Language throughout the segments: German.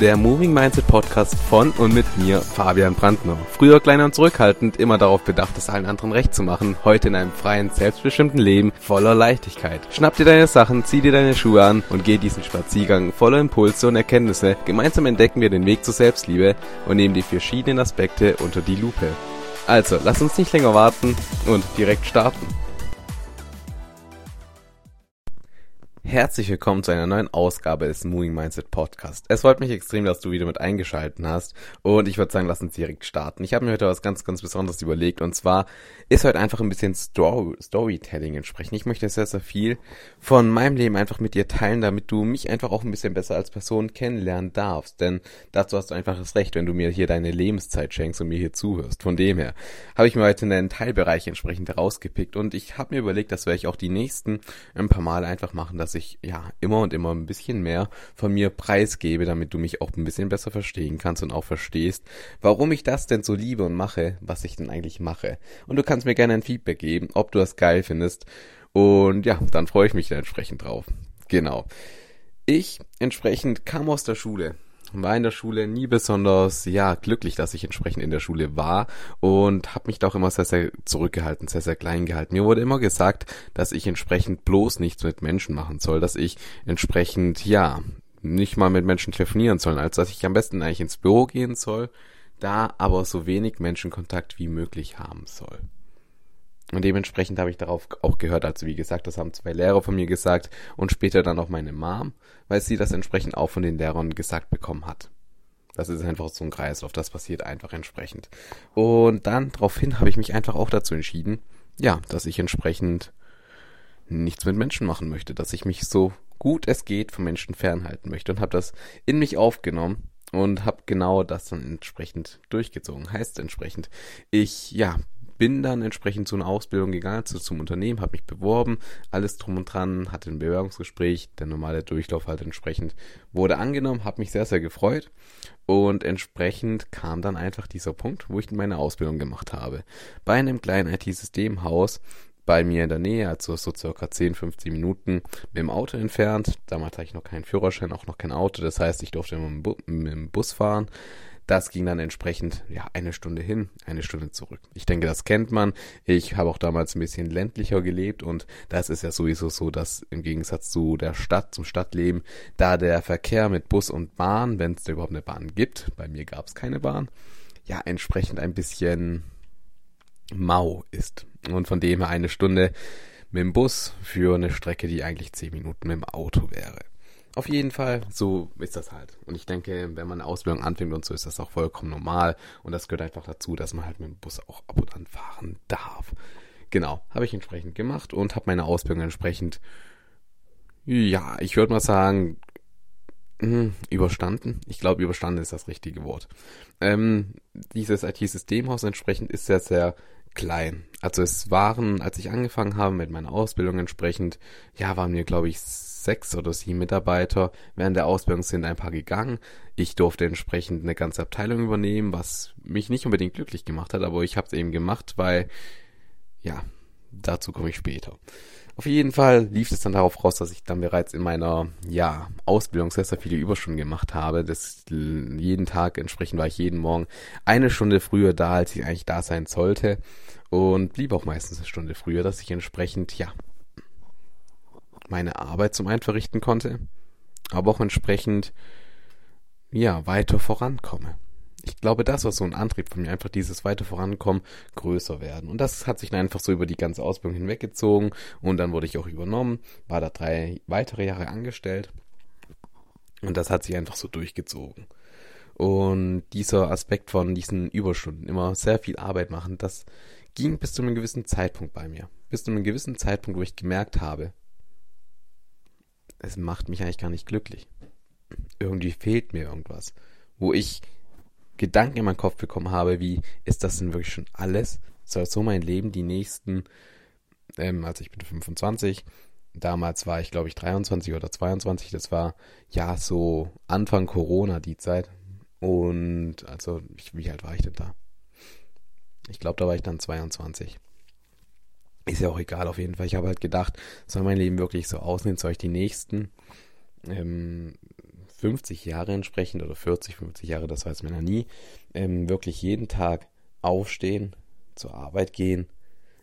der Moving Mindset Podcast von und mit mir, Fabian Brandner. Früher kleiner und zurückhaltend, immer darauf bedacht, es allen anderen recht zu machen, heute in einem freien, selbstbestimmten Leben voller Leichtigkeit. Schnapp dir deine Sachen, zieh dir deine Schuhe an und geh diesen Spaziergang voller Impulse und Erkenntnisse. Gemeinsam entdecken wir den Weg zur Selbstliebe und nehmen die verschiedenen Aspekte unter die Lupe. Also, lass uns nicht länger warten und direkt starten. Herzlich willkommen zu einer neuen Ausgabe des Moving Mindset Podcast. Es freut mich extrem, dass du wieder mit eingeschalten hast und ich würde sagen, lass uns direkt starten. Ich habe mir heute was ganz, ganz Besonderes überlegt und zwar ist heute einfach ein bisschen Story Storytelling entsprechen. Ich möchte sehr, sehr viel von meinem Leben einfach mit dir teilen, damit du mich einfach auch ein bisschen besser als Person kennenlernen darfst, denn dazu hast du einfach das Recht, wenn du mir hier deine Lebenszeit schenkst und mir hier zuhörst. Von dem her habe ich mir heute einen Teilbereich entsprechend herausgepickt und ich habe mir überlegt, das werde ich auch die nächsten ein paar Mal einfach machen, dass ich ich ja immer und immer ein bisschen mehr von mir preisgebe, damit du mich auch ein bisschen besser verstehen kannst und auch verstehst, warum ich das denn so liebe und mache, was ich denn eigentlich mache. Und du kannst mir gerne ein Feedback geben, ob du das geil findest. Und ja, dann freue ich mich da entsprechend drauf. Genau. Ich entsprechend kam aus der Schule war in der Schule nie besonders ja glücklich, dass ich entsprechend in der Schule war und habe mich da auch immer sehr sehr zurückgehalten, sehr sehr klein gehalten. Mir wurde immer gesagt, dass ich entsprechend bloß nichts mit Menschen machen soll, dass ich entsprechend ja nicht mal mit Menschen telefonieren soll, als dass ich am besten eigentlich ins Büro gehen soll, da aber so wenig Menschenkontakt wie möglich haben soll. Und dementsprechend habe ich darauf auch gehört. Also wie gesagt, das haben zwei Lehrer von mir gesagt und später dann auch meine Mom, weil sie das entsprechend auch von den Lehrern gesagt bekommen hat. Das ist einfach so ein Kreislauf, das passiert einfach entsprechend. Und dann daraufhin habe ich mich einfach auch dazu entschieden, ja, dass ich entsprechend nichts mit Menschen machen möchte, dass ich mich so gut es geht von Menschen fernhalten möchte und habe das in mich aufgenommen und habe genau das dann entsprechend durchgezogen. Heißt entsprechend, ich ja bin dann entsprechend zu einer Ausbildung gegangen, also zum Unternehmen, habe mich beworben, alles drum und dran, hatte ein Bewerbungsgespräch, der normale Durchlauf halt entsprechend wurde angenommen, habe mich sehr, sehr gefreut und entsprechend kam dann einfach dieser Punkt, wo ich meine Ausbildung gemacht habe. Bei einem kleinen IT-Systemhaus bei mir in der Nähe, also so circa 10, 15 Minuten mit dem Auto entfernt. Damals hatte ich noch keinen Führerschein, auch noch kein Auto. Das heißt, ich durfte immer mit dem Bus fahren. Das ging dann entsprechend, ja, eine Stunde hin, eine Stunde zurück. Ich denke, das kennt man. Ich habe auch damals ein bisschen ländlicher gelebt und das ist ja sowieso so, dass im Gegensatz zu der Stadt, zum Stadtleben, da der Verkehr mit Bus und Bahn, wenn es da überhaupt eine Bahn gibt, bei mir gab es keine Bahn, ja, entsprechend ein bisschen mau ist. Und von dem her eine Stunde mit dem Bus für eine Strecke, die eigentlich zehn Minuten mit dem Auto wäre. Auf jeden Fall, so ist das halt. Und ich denke, wenn man eine Ausbildung anfängt und so, ist das auch vollkommen normal. Und das gehört einfach dazu, dass man halt mit dem Bus auch ab und an fahren darf. Genau, habe ich entsprechend gemacht und habe meine Ausbildung entsprechend, ja, ich würde mal sagen, hm, überstanden. Ich glaube, überstanden ist das richtige Wort. Ähm, dieses IT-Systemhaus entsprechend ist sehr, sehr klein. Also es waren, als ich angefangen habe mit meiner Ausbildung entsprechend, ja, waren mir, glaube ich, sechs oder sieben Mitarbeiter. Während der Ausbildung sind ein paar gegangen. Ich durfte entsprechend eine ganze Abteilung übernehmen, was mich nicht unbedingt glücklich gemacht hat, aber ich habe es eben gemacht, weil, ja, dazu komme ich später. Auf jeden Fall lief es dann darauf raus, dass ich dann bereits in meiner ja, Ausbildung sehr, sehr viele Überstunden gemacht habe. Das jeden Tag entsprechend war ich jeden Morgen eine Stunde früher da, als ich eigentlich da sein sollte. Und blieb auch meistens eine Stunde früher, dass ich entsprechend, ja, meine Arbeit zum einen verrichten konnte, aber auch entsprechend, ja, weiter vorankomme. Ich glaube, das war so ein Antrieb von mir, einfach dieses weiter vorankommen, größer werden. Und das hat sich dann einfach so über die ganze Ausbildung hinweggezogen und dann wurde ich auch übernommen, war da drei weitere Jahre angestellt und das hat sich einfach so durchgezogen. Und dieser Aspekt von diesen Überstunden, immer sehr viel Arbeit machen, das ging bis zu einem gewissen Zeitpunkt bei mir. Bis zu einem gewissen Zeitpunkt, wo ich gemerkt habe, es macht mich eigentlich gar nicht glücklich. Irgendwie fehlt mir irgendwas. Wo ich Gedanken in meinen Kopf bekommen habe, wie, ist das denn wirklich schon alles? Soll so mein Leben die nächsten, ähm, also ich bin 25, damals war ich glaube ich 23 oder 22, das war ja so Anfang Corona die Zeit. Und also, ich, wie alt war ich denn da? Ich glaube, da war ich dann 22. Ist ja auch egal, auf jeden Fall. Ich habe halt gedacht, soll mein Leben wirklich so aussehen? Soll ich die nächsten ähm, 50 Jahre entsprechend oder 40, 50 Jahre, das weiß man ja nie, ähm, wirklich jeden Tag aufstehen, zur Arbeit gehen,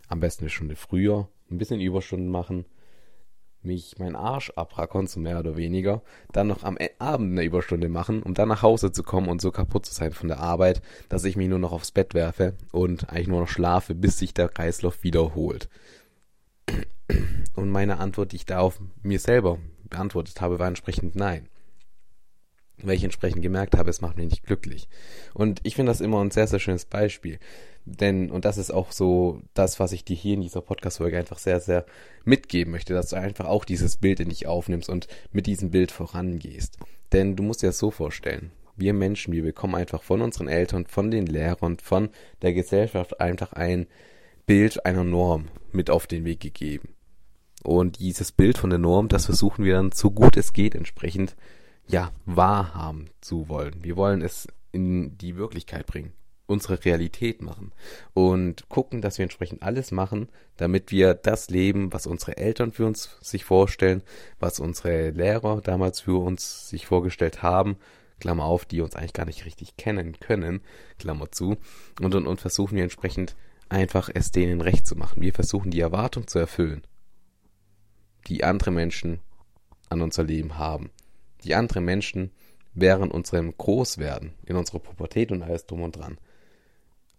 am besten eine Stunde früher, ein bisschen Überstunden machen, mich meinen Arsch abrackern, so mehr oder weniger, dann noch am e- Abend eine Überstunde machen, um dann nach Hause zu kommen und so kaputt zu sein von der Arbeit, dass ich mich nur noch aufs Bett werfe und eigentlich nur noch schlafe, bis sich der Kreislauf wiederholt. Und meine Antwort, die ich da auf mir selber beantwortet habe, war entsprechend nein. Weil ich entsprechend gemerkt habe, es macht mich nicht glücklich. Und ich finde das immer ein sehr, sehr schönes Beispiel. Denn, und das ist auch so das, was ich dir hier in dieser Podcast-Folge einfach sehr, sehr mitgeben möchte, dass du einfach auch dieses Bild in dich aufnimmst und mit diesem Bild vorangehst. Denn du musst dir das so vorstellen. Wir Menschen, wir bekommen einfach von unseren Eltern, von den Lehrern, von der Gesellschaft einfach ein Bild einer Norm mit auf den Weg gegeben. Und dieses Bild von der Norm, das versuchen wir dann so gut es geht entsprechend, ja, wahrhaben zu wollen. Wir wollen es in die Wirklichkeit bringen, unsere Realität machen und gucken, dass wir entsprechend alles machen, damit wir das leben, was unsere Eltern für uns sich vorstellen, was unsere Lehrer damals für uns sich vorgestellt haben, Klammer auf, die uns eigentlich gar nicht richtig kennen können, Klammer zu, und, und, und versuchen wir entsprechend einfach es denen recht zu machen. Wir versuchen die Erwartung zu erfüllen die andere Menschen an unser Leben haben. Die andere Menschen während unserem Großwerden, in unserer Pubertät und alles drum und dran,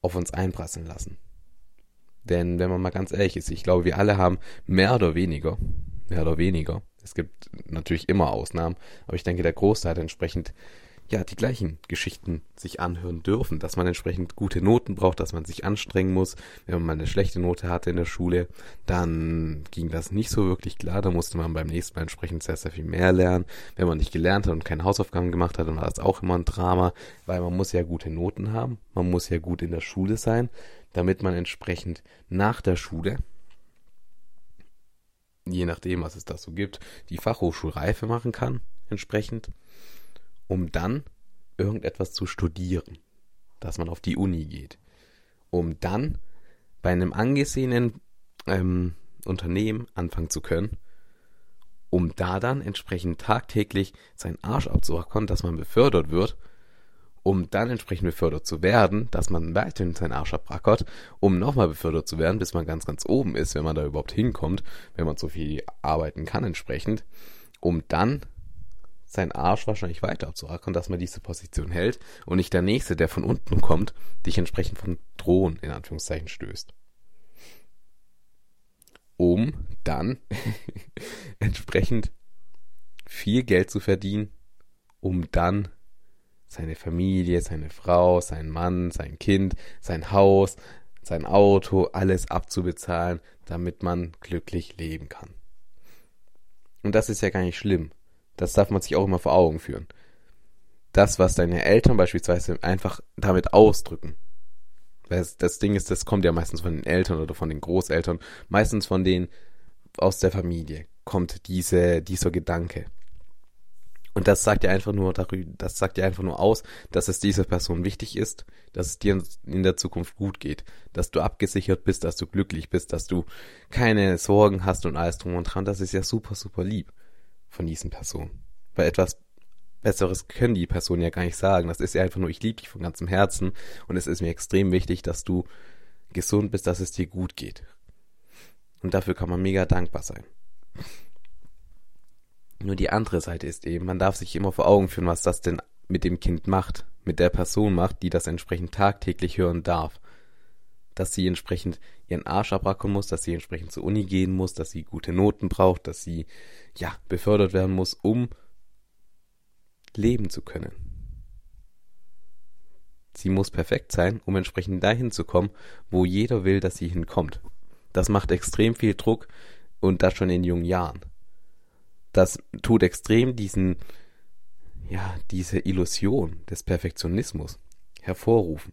auf uns einprasseln lassen. Denn wenn man mal ganz ehrlich ist, ich glaube, wir alle haben mehr oder weniger, mehr oder weniger, es gibt natürlich immer Ausnahmen, aber ich denke, der Großteil hat entsprechend ja die gleichen Geschichten sich anhören dürfen, dass man entsprechend gute Noten braucht, dass man sich anstrengen muss. Wenn man mal eine schlechte Note hatte in der Schule, dann ging das nicht so wirklich klar. Da musste man beim nächsten Mal entsprechend sehr, sehr viel mehr lernen. Wenn man nicht gelernt hat und keine Hausaufgaben gemacht hat, dann war das auch immer ein Drama, weil man muss ja gute Noten haben, man muss ja gut in der Schule sein, damit man entsprechend nach der Schule je nachdem, was es da so gibt, die Fachhochschulreife machen kann, entsprechend um dann irgendetwas zu studieren, dass man auf die Uni geht, um dann bei einem angesehenen ähm, Unternehmen anfangen zu können, um da dann entsprechend tagtäglich seinen Arsch abzuhacken, dass man befördert wird, um dann entsprechend befördert zu werden, dass man weiterhin seinen Arsch abrackert, um nochmal befördert zu werden, bis man ganz, ganz oben ist, wenn man da überhaupt hinkommt, wenn man so viel arbeiten kann entsprechend, um dann seinen Arsch wahrscheinlich weiter abzurackern, dass man diese Position hält und nicht der Nächste, der von unten kommt, dich entsprechend von Drohen in Anführungszeichen stößt. Um dann entsprechend viel Geld zu verdienen, um dann seine Familie, seine Frau, sein Mann, sein Kind, sein Haus, sein Auto, alles abzubezahlen, damit man glücklich leben kann. Und das ist ja gar nicht schlimm. Das darf man sich auch immer vor Augen führen. Das, was deine Eltern beispielsweise einfach damit ausdrücken. Das, das Ding ist, das kommt ja meistens von den Eltern oder von den Großeltern, meistens von denen aus der Familie kommt diese, dieser Gedanke. Und das sagt ja einfach nur darüber, das sagt ja einfach nur aus, dass es dieser Person wichtig ist, dass es dir in der Zukunft gut geht, dass du abgesichert bist, dass du glücklich bist, dass du keine Sorgen hast und alles drum und dran. Das ist ja super, super lieb von diesen Personen. Weil etwas Besseres können die Personen ja gar nicht sagen. Das ist ja einfach nur, ich liebe dich von ganzem Herzen und es ist mir extrem wichtig, dass du gesund bist, dass es dir gut geht. Und dafür kann man mega dankbar sein. Nur die andere Seite ist eben, man darf sich immer vor Augen führen, was das denn mit dem Kind macht, mit der Person macht, die das entsprechend tagtäglich hören darf dass sie entsprechend ihren Arsch abrackern muss, dass sie entsprechend zur Uni gehen muss, dass sie gute Noten braucht, dass sie, ja, befördert werden muss, um leben zu können. Sie muss perfekt sein, um entsprechend dahin zu kommen, wo jeder will, dass sie hinkommt. Das macht extrem viel Druck und das schon in jungen Jahren. Das tut extrem diesen, ja, diese Illusion des Perfektionismus hervorrufen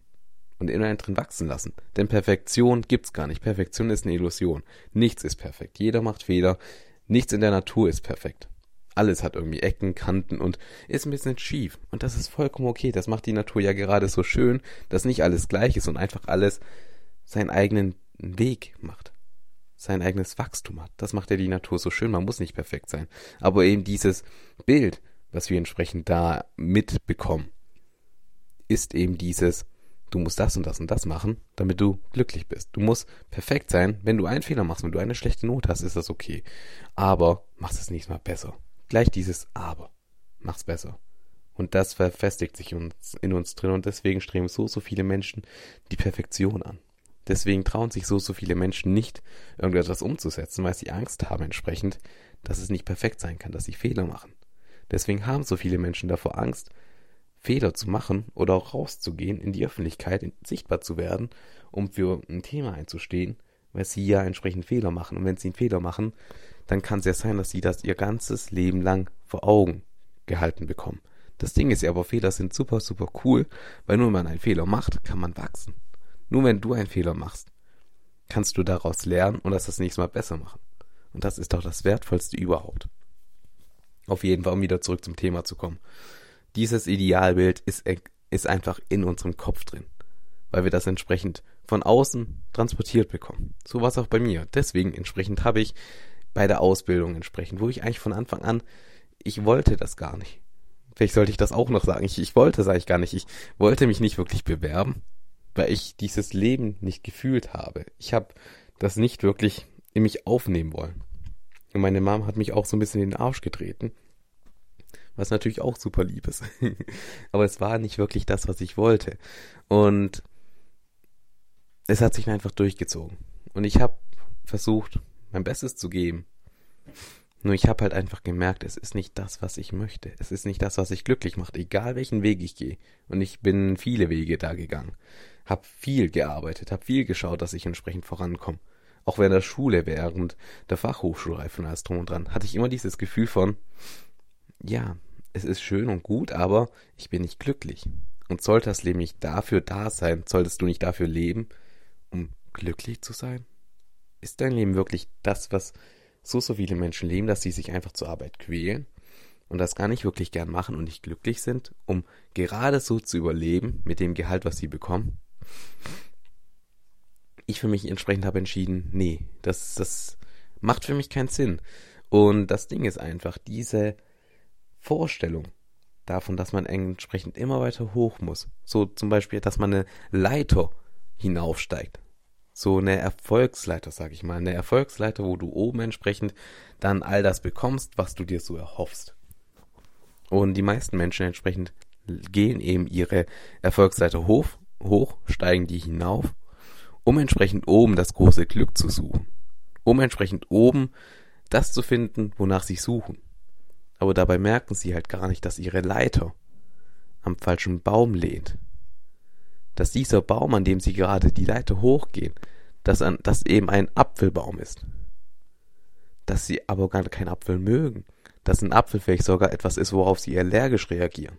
und in einen drin wachsen lassen. Denn Perfektion gibt's gar nicht. Perfektion ist eine Illusion. Nichts ist perfekt. Jeder macht Fehler. Nichts in der Natur ist perfekt. Alles hat irgendwie Ecken, Kanten und ist ein bisschen schief. Und das ist vollkommen okay. Das macht die Natur ja gerade so schön, dass nicht alles gleich ist und einfach alles seinen eigenen Weg macht. Sein eigenes Wachstum hat. Das macht ja die Natur so schön. Man muss nicht perfekt sein. Aber eben dieses Bild, was wir entsprechend da mitbekommen, ist eben dieses, du musst das und das und das machen, damit du glücklich bist. Du musst perfekt sein. Wenn du einen Fehler machst, wenn du eine schlechte Note hast, ist das okay. Aber machst es nächstes Mal besser. Gleich dieses Aber. Mach's besser. Und das verfestigt sich uns, in uns drin und deswegen streben so, so viele Menschen die Perfektion an. Deswegen trauen sich so, so viele Menschen nicht, irgendetwas umzusetzen, weil sie Angst haben entsprechend, dass es nicht perfekt sein kann, dass sie Fehler machen. Deswegen haben so viele Menschen davor Angst, Fehler zu machen oder auch rauszugehen, in die Öffentlichkeit sichtbar zu werden, um für ein Thema einzustehen, weil sie ja entsprechend Fehler machen. Und wenn sie einen Fehler machen, dann kann es ja sein, dass sie das ihr ganzes Leben lang vor Augen gehalten bekommen. Das Ding ist ja aber, Fehler sind super, super cool, weil nur wenn man einen Fehler macht, kann man wachsen. Nur wenn du einen Fehler machst, kannst du daraus lernen und das das nächste Mal besser machen. Und das ist doch das Wertvollste überhaupt. Auf jeden Fall, um wieder zurück zum Thema zu kommen. Dieses Idealbild ist, ist einfach in unserem Kopf drin, weil wir das entsprechend von außen transportiert bekommen. So war es auch bei mir. Deswegen entsprechend habe ich bei der Ausbildung entsprechend, wo ich eigentlich von Anfang an, ich wollte das gar nicht. Vielleicht sollte ich das auch noch sagen. Ich, ich wollte es eigentlich gar nicht. Ich wollte mich nicht wirklich bewerben, weil ich dieses Leben nicht gefühlt habe. Ich habe das nicht wirklich in mich aufnehmen wollen. Und meine Mom hat mich auch so ein bisschen in den Arsch getreten. Was natürlich auch super lieb ist. Aber es war nicht wirklich das, was ich wollte. Und es hat sich einfach durchgezogen. Und ich habe versucht, mein Bestes zu geben. Nur ich habe halt einfach gemerkt, es ist nicht das, was ich möchte. Es ist nicht das, was ich glücklich macht, egal welchen Weg ich gehe. Und ich bin viele Wege da gegangen. Hab viel gearbeitet, hab viel geschaut, dass ich entsprechend vorankomme. Auch während der Schule, während der Fachhochschulreife und alles drum und dran, hatte ich immer dieses Gefühl von, ja, es ist schön und gut, aber ich bin nicht glücklich. Und sollte das Leben nicht dafür da sein, solltest du nicht dafür leben, um glücklich zu sein? Ist dein Leben wirklich das, was so, so viele Menschen leben, dass sie sich einfach zur Arbeit quälen und das gar nicht wirklich gern machen und nicht glücklich sind, um gerade so zu überleben mit dem Gehalt, was sie bekommen. Ich für mich entsprechend habe entschieden, nee, das, das macht für mich keinen Sinn. Und das Ding ist einfach, diese Vorstellung davon, dass man entsprechend immer weiter hoch muss. So zum Beispiel, dass man eine Leiter hinaufsteigt so eine Erfolgsleiter, sag ich mal, eine Erfolgsleiter, wo du oben entsprechend dann all das bekommst, was du dir so erhoffst. Und die meisten Menschen entsprechend gehen eben ihre Erfolgsleiter hoch, hoch, steigen die hinauf, um entsprechend oben das große Glück zu suchen. Um entsprechend oben das zu finden, wonach sie suchen. Aber dabei merken sie halt gar nicht, dass ihre Leiter am falschen Baum lehnt dass dieser Baum, an dem sie gerade die Leiter hochgehen, dass, an, eben ein Apfelbaum ist. Dass sie aber gar keinen Apfel mögen. Dass ein Apfel vielleicht sogar etwas ist, worauf sie allergisch reagieren.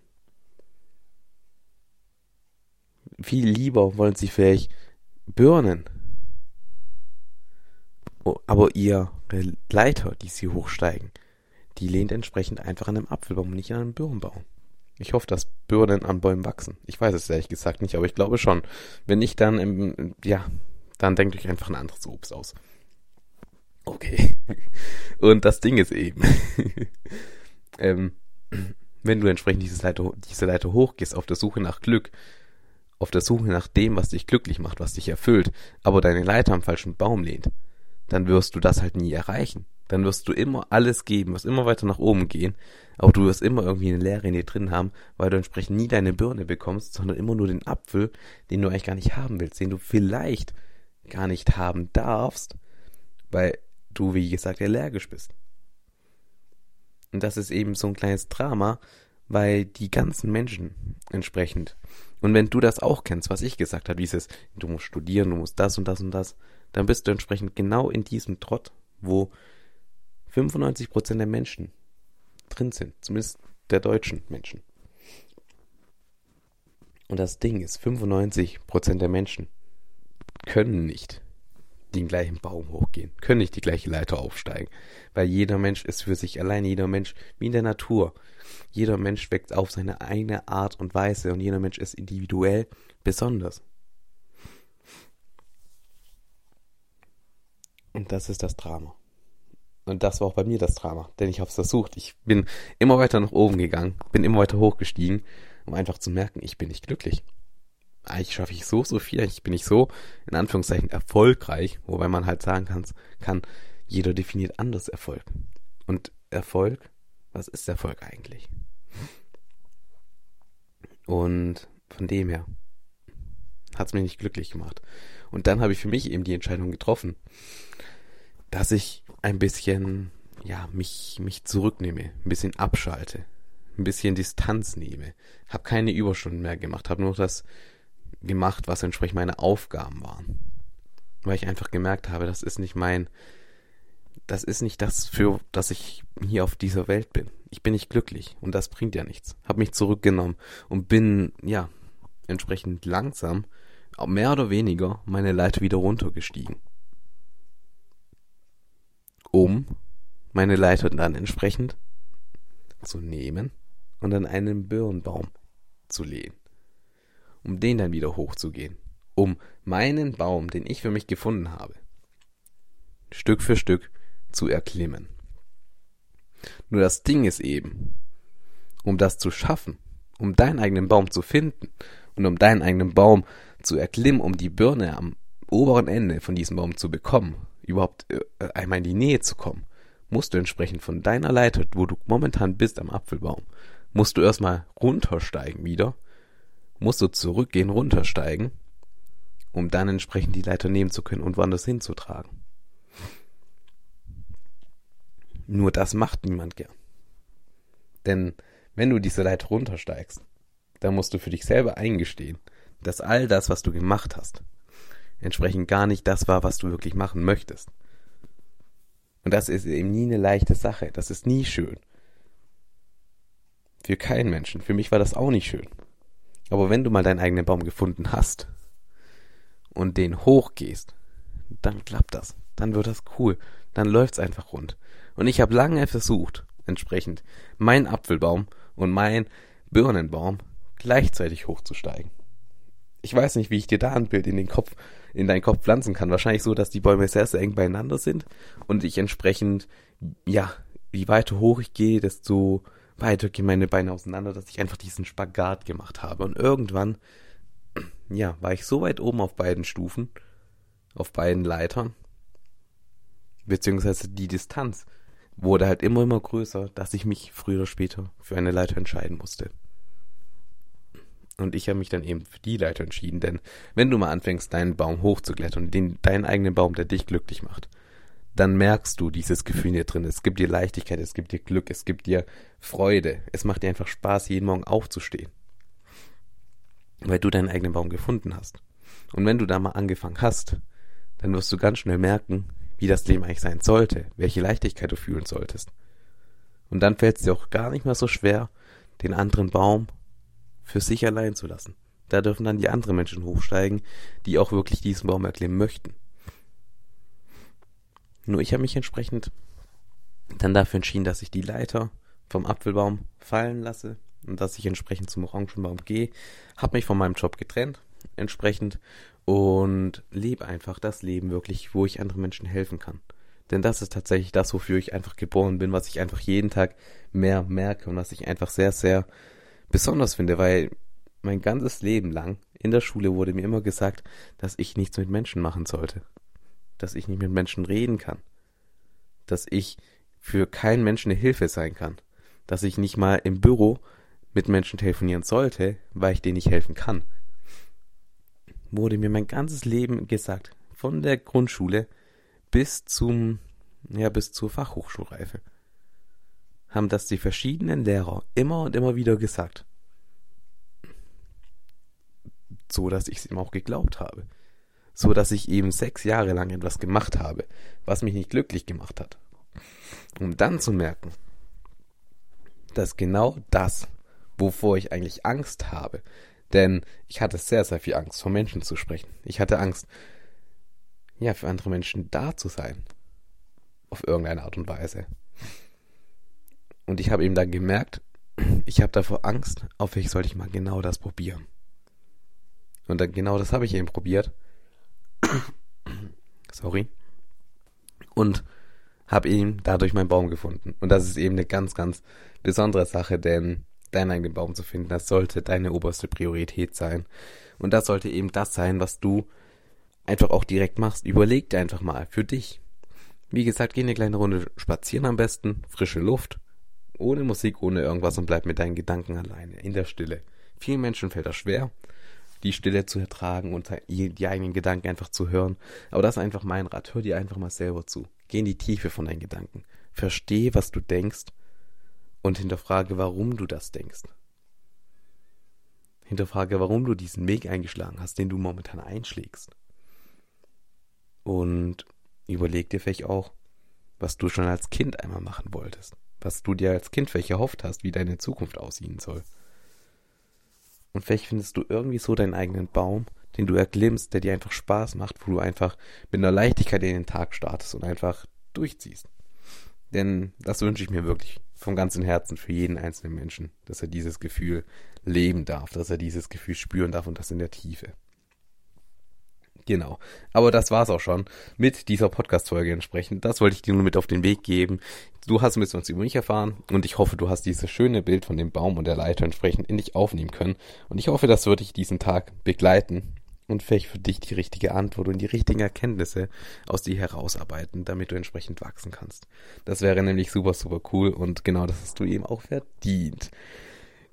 Viel lieber wollen sie vielleicht Birnen. Aber ihre Leiter, die sie hochsteigen, die lehnt entsprechend einfach an einem Apfelbaum, nicht an einem Birnenbaum. Ich hoffe, dass Birnen an Bäumen wachsen. Ich weiß es ehrlich gesagt nicht, aber ich glaube schon. Wenn nicht, dann, im, ja, dann denkt euch einfach ein anderes Obst aus. Okay. Und das Ding ist eben, ähm, wenn du entsprechend diese Leiter, diese Leiter hochgehst, auf der Suche nach Glück, auf der Suche nach dem, was dich glücklich macht, was dich erfüllt, aber deine Leiter am falschen Baum lehnt, dann wirst du das halt nie erreichen dann wirst du immer alles geben, wirst immer weiter nach oben gehen, aber du wirst immer irgendwie eine Leere in dir drin haben, weil du entsprechend nie deine Birne bekommst, sondern immer nur den Apfel, den du eigentlich gar nicht haben willst, den du vielleicht gar nicht haben darfst, weil du, wie gesagt, allergisch bist. Und das ist eben so ein kleines Drama, weil die ganzen Menschen entsprechend. Und wenn du das auch kennst, was ich gesagt habe, dieses, du musst studieren, du musst das und das und das, dann bist du entsprechend genau in diesem Trott, wo 95% der Menschen drin sind, zumindest der deutschen Menschen. Und das Ding ist, 95% der Menschen können nicht den gleichen Baum hochgehen, können nicht die gleiche Leiter aufsteigen, weil jeder Mensch ist für sich allein, jeder Mensch wie in der Natur. Jeder Mensch wächst auf seine eigene Art und Weise und jeder Mensch ist individuell besonders. Und das ist das Drama. Und das war auch bei mir das Drama, denn ich habe es versucht. Ich bin immer weiter nach oben gegangen, bin immer weiter hochgestiegen, um einfach zu merken, ich bin nicht glücklich. Eigentlich schaffe ich so, so viel, ich bin nicht so, in Anführungszeichen, erfolgreich, wobei man halt sagen kann, kann, jeder definiert anders Erfolg. Und Erfolg, was ist Erfolg eigentlich? Und von dem her hat es mich nicht glücklich gemacht. Und dann habe ich für mich eben die Entscheidung getroffen, dass ich ein bisschen, ja, mich, mich zurücknehme, ein bisschen abschalte, ein bisschen Distanz nehme. Habe keine Überstunden mehr gemacht, habe nur das gemacht, was entsprechend meine Aufgaben waren. Weil ich einfach gemerkt habe, das ist nicht mein, das ist nicht das, für das ich hier auf dieser Welt bin. Ich bin nicht glücklich und das bringt ja nichts. Hab mich zurückgenommen und bin, ja, entsprechend langsam, mehr oder weniger, meine Leiter wieder runtergestiegen. Um meine Leiter dann entsprechend zu nehmen und an einen Birnbaum zu lehnen. Um den dann wieder hochzugehen. Um meinen Baum, den ich für mich gefunden habe, Stück für Stück zu erklimmen. Nur das Ding ist eben, um das zu schaffen, um deinen eigenen Baum zu finden und um deinen eigenen Baum zu erklimmen, um die Birne am oberen Ende von diesem Baum zu bekommen, überhaupt äh, einmal in die Nähe zu kommen, musst du entsprechend von deiner Leiter, wo du momentan bist am Apfelbaum, musst du erstmal runtersteigen wieder, musst du zurückgehen, runtersteigen, um dann entsprechend die Leiter nehmen zu können und woanders hinzutragen. Nur das macht niemand gern. Denn wenn du diese Leiter runtersteigst, dann musst du für dich selber eingestehen, dass all das, was du gemacht hast, entsprechend gar nicht das war, was du wirklich machen möchtest. Und das ist eben nie eine leichte Sache. Das ist nie schön. Für keinen Menschen. Für mich war das auch nicht schön. Aber wenn du mal deinen eigenen Baum gefunden hast und den hochgehst, dann klappt das. Dann wird das cool. Dann läuft's einfach rund. Und ich habe lange versucht, entsprechend mein Apfelbaum und mein Birnenbaum gleichzeitig hochzusteigen. Ich weiß nicht, wie ich dir da ein Bild in den Kopf, in deinen Kopf pflanzen kann. Wahrscheinlich so, dass die Bäume sehr, sehr eng beieinander sind und ich entsprechend, ja, je weiter hoch ich gehe, desto weiter gehen meine Beine auseinander, dass ich einfach diesen Spagat gemacht habe. Und irgendwann, ja, war ich so weit oben auf beiden Stufen, auf beiden Leitern, beziehungsweise die Distanz wurde halt immer, immer größer, dass ich mich früher oder später für eine Leiter entscheiden musste. Und ich habe mich dann eben für die Leiter entschieden, denn wenn du mal anfängst, deinen Baum hochzuklettern, den, deinen eigenen Baum, der dich glücklich macht, dann merkst du dieses Gefühl dir drin. Es gibt dir Leichtigkeit, es gibt dir Glück, es gibt dir Freude. Es macht dir einfach Spaß, jeden Morgen aufzustehen. Weil du deinen eigenen Baum gefunden hast. Und wenn du da mal angefangen hast, dann wirst du ganz schnell merken, wie das Leben eigentlich sein sollte, welche Leichtigkeit du fühlen solltest. Und dann fällt es dir auch gar nicht mehr so schwer, den anderen Baum für sich allein zu lassen. Da dürfen dann die anderen Menschen hochsteigen, die auch wirklich diesen Baum erklimmen möchten. Nur ich habe mich entsprechend dann dafür entschieden, dass ich die Leiter vom Apfelbaum fallen lasse und dass ich entsprechend zum Orangenbaum gehe, habe mich von meinem Job getrennt, entsprechend und lebe einfach das Leben wirklich, wo ich anderen Menschen helfen kann. Denn das ist tatsächlich das, wofür ich einfach geboren bin, was ich einfach jeden Tag mehr merke und was ich einfach sehr, sehr besonders finde, weil mein ganzes Leben lang in der Schule wurde mir immer gesagt, dass ich nichts mit Menschen machen sollte. Dass ich nicht mit Menschen reden kann. Dass ich für keinen Menschen eine Hilfe sein kann. Dass ich nicht mal im Büro mit Menschen telefonieren sollte, weil ich denen nicht helfen kann wurde mir mein ganzes Leben gesagt, von der Grundschule bis zum, ja, bis zur Fachhochschulreife. Haben das die verschiedenen Lehrer immer und immer wieder gesagt. So, dass ich es ihm auch geglaubt habe. So, dass ich eben sechs Jahre lang etwas gemacht habe, was mich nicht glücklich gemacht hat. Um dann zu merken, dass genau das, wovor ich eigentlich Angst habe, denn ich hatte sehr, sehr viel Angst, vor Menschen zu sprechen. Ich hatte Angst, ja, für andere Menschen da zu sein. Auf irgendeine Art und Weise. Und ich habe eben dann gemerkt, ich habe davor Angst, auf welche sollte ich mal genau das probieren. Und dann genau das habe ich eben probiert. Sorry. Und habe eben dadurch meinen Baum gefunden. Und das ist eben eine ganz, ganz besondere Sache, denn deinen eigenen Baum zu finden, das sollte deine oberste Priorität sein. Und das sollte eben das sein, was du einfach auch direkt machst. Überleg dir einfach mal für dich. Wie gesagt, geh eine kleine Runde spazieren am besten, frische Luft, ohne Musik, ohne irgendwas und bleib mit deinen Gedanken alleine, in der Stille. Vielen Menschen fällt das schwer, die Stille zu ertragen und die eigenen Gedanken einfach zu hören. Aber das ist einfach mein Rat. Hör dir einfach mal selber zu. Geh in die Tiefe von deinen Gedanken. Versteh, was du denkst und hinterfrage, warum du das denkst. Hinterfrage, warum du diesen Weg eingeschlagen hast, den du momentan einschlägst. Und überleg dir vielleicht auch, was du schon als Kind einmal machen wolltest. Was du dir als Kind vielleicht erhofft hast, wie deine Zukunft aussehen soll. Und vielleicht findest du irgendwie so deinen eigenen Baum, den du erklimmst, der dir einfach Spaß macht, wo du einfach mit einer Leichtigkeit in den Tag startest und einfach durchziehst. Denn das wünsche ich mir wirklich vom ganzen Herzen für jeden einzelnen Menschen, dass er dieses Gefühl leben darf, dass er dieses Gefühl spüren darf und das in der Tiefe. Genau. Aber das war's auch schon mit dieser Podcast-Folge entsprechend. Das wollte ich dir nur mit auf den Weg geben. Du hast ein bisschen was über mich erfahren und ich hoffe, du hast dieses schöne Bild von dem Baum und der Leiter entsprechend in dich aufnehmen können. Und ich hoffe, das wird dich diesen Tag begleiten und vielleicht für dich die richtige Antwort und die richtigen Erkenntnisse aus dir herausarbeiten, damit du entsprechend wachsen kannst. Das wäre nämlich super, super cool und genau das hast du eben auch verdient.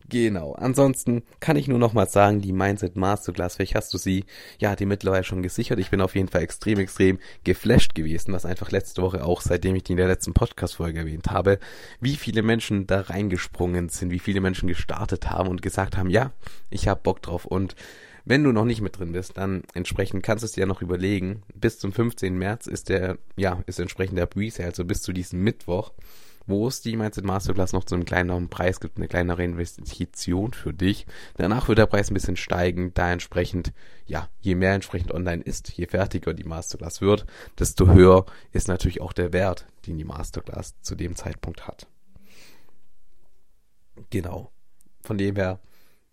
Genau. Ansonsten kann ich nur noch mal sagen, die Mindset Masterclass, vielleicht hast du sie, ja, die mittlerweile schon gesichert. Ich bin auf jeden Fall extrem, extrem geflasht gewesen, was einfach letzte Woche auch, seitdem ich die in der letzten Podcast-Folge erwähnt habe, wie viele Menschen da reingesprungen sind, wie viele Menschen gestartet haben und gesagt haben, ja, ich hab Bock drauf und wenn du noch nicht mit drin bist, dann entsprechend kannst du es dir ja noch überlegen. Bis zum 15. März ist der, ja, ist entsprechend der Presale, also bis zu diesem Mittwoch, wo es die Mindset Masterclass noch zu einem kleineren Preis gibt, eine kleinere Investition für dich. Danach wird der Preis ein bisschen steigen, da entsprechend, ja, je mehr entsprechend online ist, je fertiger die Masterclass wird, desto höher ist natürlich auch der Wert, den die Masterclass zu dem Zeitpunkt hat. Genau. Von dem her,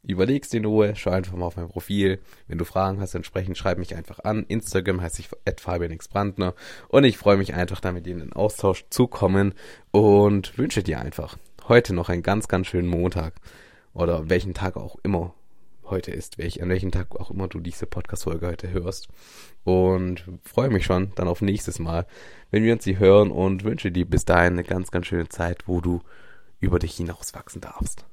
überlegst in Ruhe, schau einfach mal auf mein Profil. Wenn du Fragen hast, entsprechend schreib mich einfach an. Instagram heißt ich @fabianxbrandner und ich freue mich einfach, damit in den Austausch zu kommen und wünsche dir einfach heute noch einen ganz, ganz schönen Montag oder welchen Tag auch immer heute ist, welch, an welchem Tag auch immer du diese Podcast-Folge heute hörst. Und freue mich schon dann auf nächstes Mal, wenn wir uns sie hören und wünsche dir bis dahin eine ganz, ganz schöne Zeit, wo du über dich hinauswachsen darfst.